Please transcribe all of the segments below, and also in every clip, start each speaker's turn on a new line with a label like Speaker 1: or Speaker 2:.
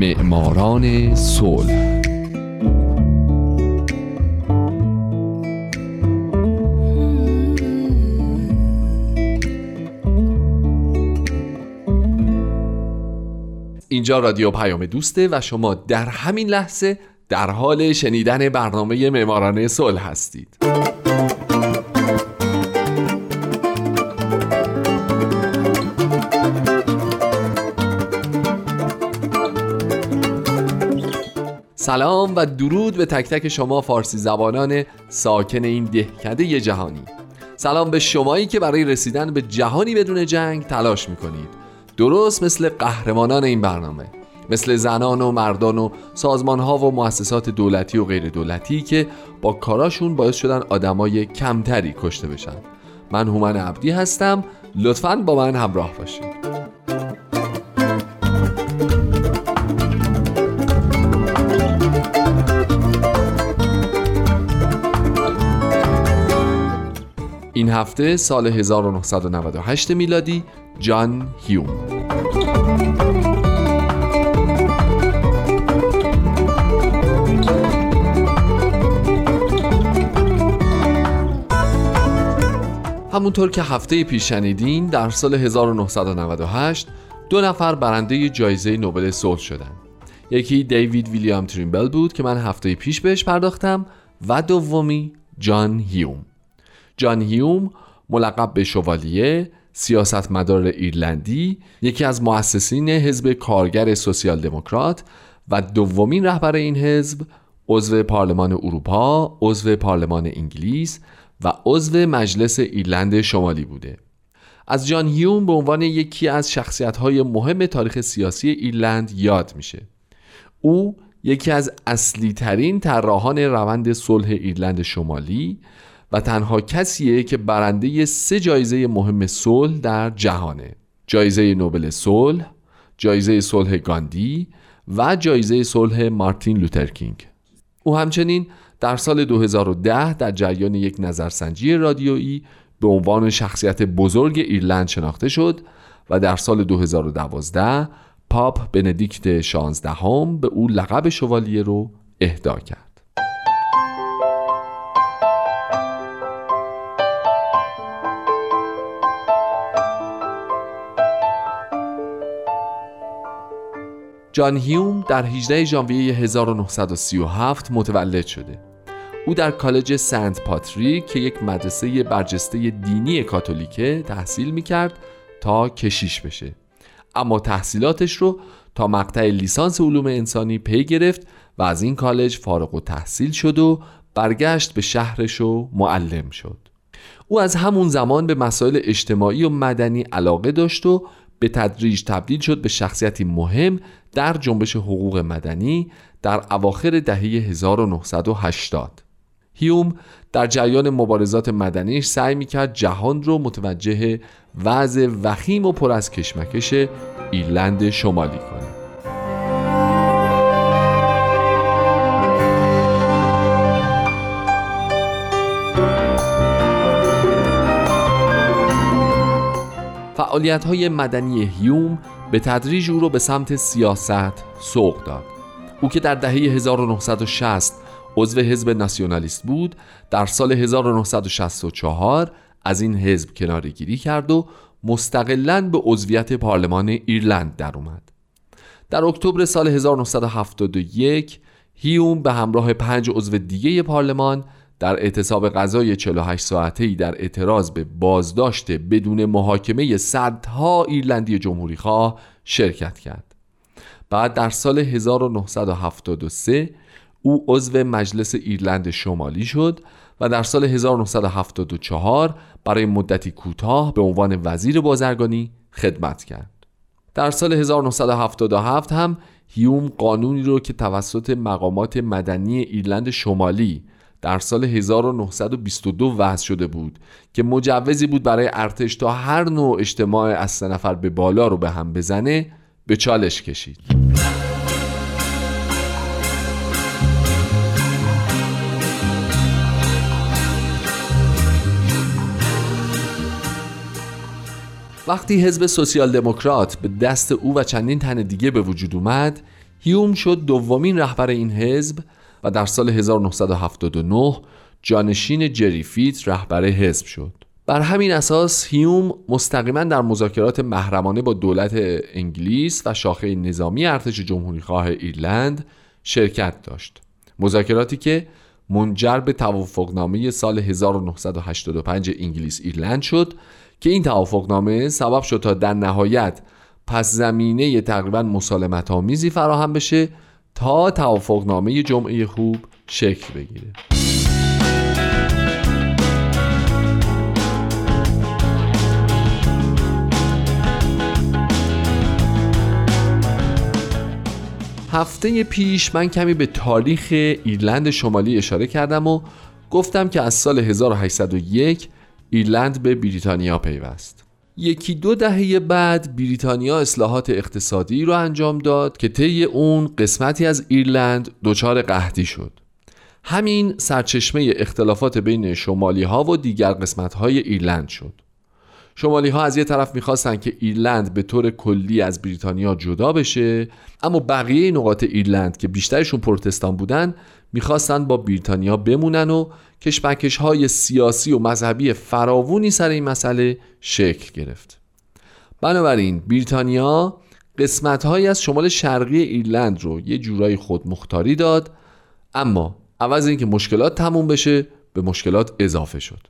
Speaker 1: معماران صلح. اینجا رادیو پیام دوسته و شما در همین لحظه در حال شنیدن برنامه معماران صلح هستید. سلام و درود به تک تک شما فارسی زبانان ساکن این دهکده جهانی. سلام به شمایی که برای رسیدن به جهانی بدون جنگ تلاش می‌کنید. درست مثل قهرمانان این برنامه مثل زنان و مردان و سازمان ها و مؤسسات دولتی و غیر دولتی که با کاراشون باعث شدن آدمای کمتری کشته بشن. من هومن عبدی هستم. لطفا با من همراه باشید. این هفته سال 1998 میلادی جان هیوم همونطور که هفته پیش شنیدین در سال 1998 دو نفر برنده جایزه نوبل صلح شدند. یکی دیوید ویلیام تریمبل بود که من هفته پیش بهش پرداختم و دومی جان هیوم جان هیوم ملقب به شوالیه سیاستمدار ایرلندی یکی از مؤسسین حزب کارگر سوسیال دموکرات و دومین رهبر این حزب عضو پارلمان اروپا، عضو پارلمان انگلیس و عضو مجلس ایرلند شمالی بوده. از جان هیوم به عنوان یکی از شخصیت‌های مهم تاریخ سیاسی ایرلند یاد میشه. او یکی از اصلی ترین طراحان روند صلح ایرلند شمالی و تنها کسیه که برنده سه جایزه مهم صلح در جهانه. جایزه نوبل صلح جایزه صلح گاندی و جایزه صلح مارتین لوترکینگ او همچنین در سال 2010 در جریان یک نظرسنجی رادیویی به عنوان شخصیت بزرگ ایرلند شناخته شد و در سال 2012 پاپ بندیکت 16 هم به او لقب شوالیه رو اهدا کرد. جان هیوم در 18 ژانویه 1937 متولد شده. او در کالج سنت پاتریک که یک مدرسه برجسته دینی کاتولیکه تحصیل می کرد تا کشیش بشه. اما تحصیلاتش رو تا مقطع لیسانس علوم انسانی پی گرفت و از این کالج فارغ و تحصیل شد و برگشت به شهرش و معلم شد. او از همون زمان به مسائل اجتماعی و مدنی علاقه داشت و به تدریج تبدیل شد به شخصیتی مهم در جنبش حقوق مدنی در اواخر دهه 1980 هیوم در جریان مبارزات مدنیش سعی می‌کرد جهان رو متوجه وضع وخیم و پر از کشمکش ایرلند شمالی کنه فعالیت های مدنی هیوم به تدریج او را به سمت سیاست سوق داد. او که در دهه 1960 عضو حزب ناسیونالیست بود در سال 1964 از این حزب کنارگیری کرد و مستقلا به عضویت پارلمان ایرلند در اومد. در اکتبر سال 1971 هیوم به همراه پنج عضو دیگه پارلمان در اعتصاب غذای 48 ساعته ای در اعتراض به بازداشت بدون محاکمه صدها ایرلندی جمهوری خواه شرکت کرد. بعد در سال 1973 او عضو مجلس ایرلند شمالی شد و در سال 1974 برای مدتی کوتاه به عنوان وزیر بازرگانی خدمت کرد. در سال 1977 هم هیوم قانونی رو که توسط مقامات مدنی ایرلند شمالی در سال 1922 وضع شده بود که مجوزی بود برای ارتش تا هر نوع اجتماع از سه نفر به بالا رو به هم بزنه به چالش کشید. وقتی حزب سوسیال دموکرات به دست او و چندین تن دیگه به وجود اومد هیوم شد دومین رهبر این حزب و در سال 1979 جانشین جری فیت رهبر حزب شد. بر همین اساس هیوم مستقیما در مذاکرات محرمانه با دولت انگلیس و شاخه نظامی ارتش جمهوری خواه ایرلند شرکت داشت. مذاکراتی که منجر به توافقنامه سال 1985 انگلیس ایرلند شد که این توافقنامه سبب شد تا در نهایت پس زمینه تقریبا مسالمت آمیزی فراهم بشه تا توافقنامه جمعه خوب شکل بگیره. هفته پیش من کمی به تاریخ ایرلند شمالی اشاره کردم و گفتم که از سال 1801 ایرلند به بریتانیا پیوست. یکی دو دهه بعد بریتانیا اصلاحات اقتصادی رو انجام داد که طی اون قسمتی از ایرلند دچار قحطی شد. همین سرچشمه اختلافات بین شمالی ها و دیگر قسمت های ایرلند شد. شمالی ها از یه طرف می‌خواستن که ایرلند به طور کلی از بریتانیا جدا بشه اما بقیه نقاط ایرلند که بیشترشون پروتستان بودن می‌خواستن با بریتانیا بمونن و کشمکش های سیاسی و مذهبی فراوونی سر این مسئله شکل گرفت. بنابراین بریتانیا قسمت هایی از شمال شرقی ایرلند رو یه جورایی خود مختاری داد اما عوض اینکه مشکلات تموم بشه به مشکلات اضافه شد.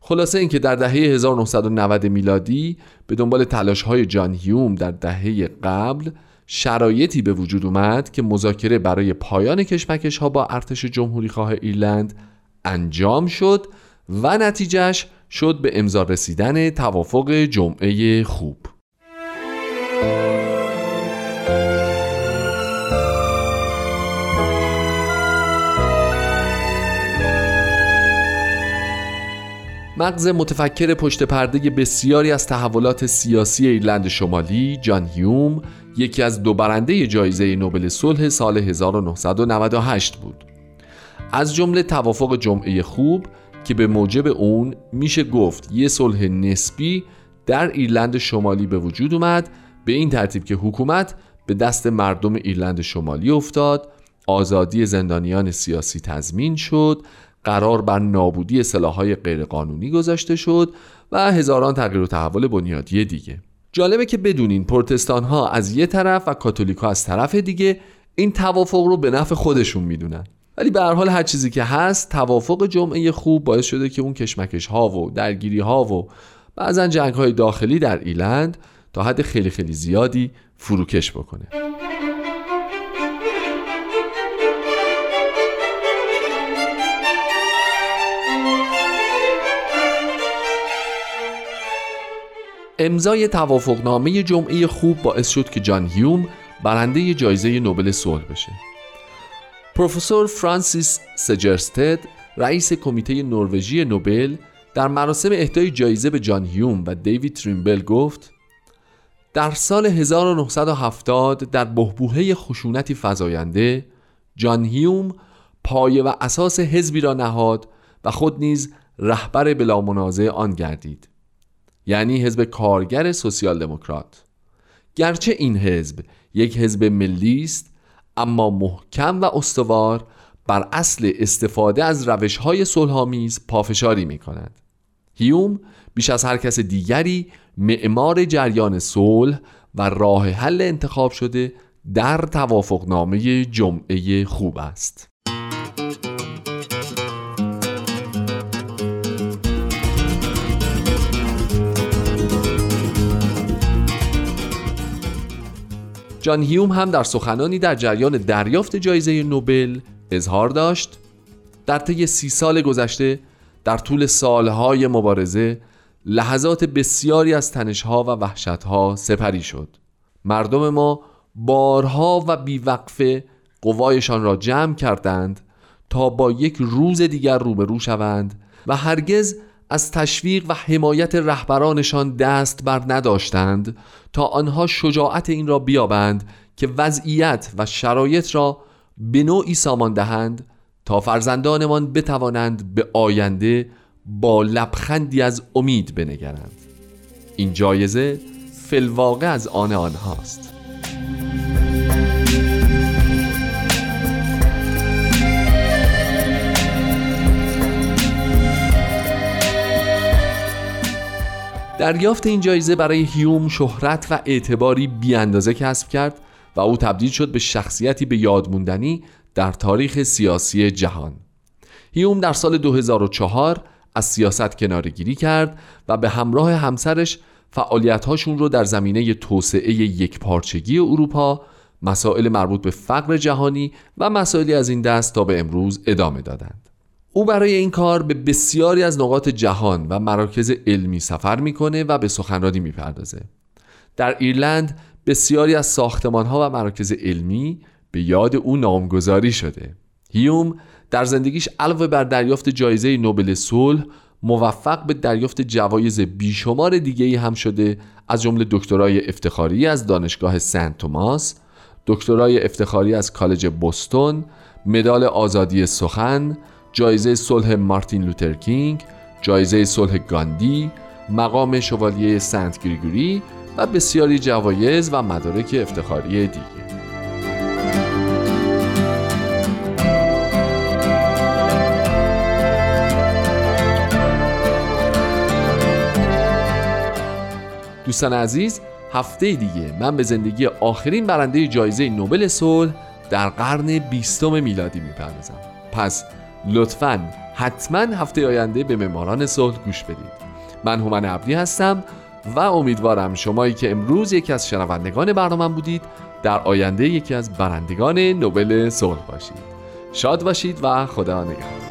Speaker 1: خلاصه اینکه در دهه 1990 میلادی به دنبال تلاش های جان هیوم در دهه قبل شرایطی به وجود اومد که مذاکره برای پایان کشمکش ها با ارتش جمهوری خواه ایرلند انجام شد و نتیجهش شد به امضا رسیدن توافق جمعه خوب. مغز متفکر پشت پرده بسیاری از تحولات سیاسی ایرلند شمالی جان هیوم یکی از دو برنده جایزه نوبل صلح سال 1998 بود. از جمله توافق جمعه خوب که به موجب اون میشه گفت یه صلح نسبی در ایرلند شمالی به وجود اومد. به این ترتیب که حکومت به دست مردم ایرلند شمالی افتاد. آزادی زندانیان سیاسی تضمین شد. قرار بر نابودی سلاحهای غیرقانونی گذاشته شد و هزاران تغییر و تحول بنیادی دیگه. جالبه که بدونین پرتستان ها از یه طرف و کاتولیک ها از طرف دیگه این توافق رو به نفع خودشون می‌دونن. ولی به هر حال هر چیزی که هست توافق جمعه خوب باعث شده که اون کشمکش ها و درگیری ها و بعضا جنگ های داخلی در ایلند تا حد خیلی خیلی زیادی فروکش بکنه. امضای توافقنامه جمعه خوب باعث شد که جان هیوم برنده جایزه نوبل صلح بشه. پروفسور فرانسیس سجرستد رئیس کمیته نروژی نوبل در مراسم اهدای جایزه به جان هیوم و دیوید تریمبل گفت در سال 1970 در بهبوهه خشونتی فزاینده جان هیوم پایه و اساس حزبی را نهاد و خود نیز رهبر بلا منازع آن گردید یعنی حزب کارگر سوسیال دموکرات گرچه این حزب یک حزب ملی است اما محکم و استوار بر اصل استفاده از روش های صلحآمیز پافشاری می کند هیوم بیش از هر کس دیگری معمار جریان صلح و راه حل انتخاب شده در توافقنامه جمعه خوب است. جان هیوم هم در سخنانی در جریان دریافت جایزه نوبل اظهار داشت. در طی سی سال گذشته در طول سالهای مبارزه لحظات بسیاری از تنشها و وحشتها سپری شد. مردم ما بارها و بیوقفه قوایشان را جمع کردند تا با یک روز دیگر روبرو شوند و هرگز از تشویق و حمایت رهبرانشان دست بر نداشتند تا آنها شجاعت این را بیابند که وضعیت و شرایط را به نوعی سامان دهند تا فرزندانمان بتوانند به آینده با لبخندی از امید بنگرند. این جایزه فلواقع از آن آنهاست. دریافت این جایزه برای هیوم شهرت و اعتباری بیاندازه کسب کرد و او تبدیل شد به شخصیتی به یادموندنی در تاریخ سیاسی جهان. هیوم در سال 2004 از سیاست کنارگیری کرد و به همراه همسرش فعالیتهاشون رو در زمینه توسعه یکپارچگی اروپا مسائل مربوط به فقر جهانی و مسائلی از این دست تا به امروز ادامه دادند. او برای این کار به بسیاری از نقاط جهان و مراکز علمی سفر می‌کنه و به سخنرانی می‌پردازه. در ایرلند بسیاری از ساختمان ها و مراکز علمی به یاد او نامگذاری شده. هیوم در زندگیش علاوه بر دریافت جایزه نوبل صلح موفق به دریافت جوایز بیشمار دیگه هم شده از جمله دکترای افتخاری از دانشگاه سنت توماس دکترای افتخاری از کالج بوستون مدال آزادی سخن جایزه صلح مارتین لوتر کینگ جایزه صلح گاندی مقام شوالیه سنت گریگوری و بسیاری جوایز و مدارک افتخاری دیگه. دوستان عزیز هفته دیگه من به زندگی آخرین برنده جایزه نوبل صلح در قرن بیستم میلادی می‌پردازم. پس لطفا حتما هفته آینده به معماران صلح گوش بدید. من هومن عبدی هستم و امیدوارم شمایی که امروز یکی از شنوندگان برنامه بودید در آینده یکی از برندگان نوبل صلح باشید. شاد باشید و خدا نگهدار.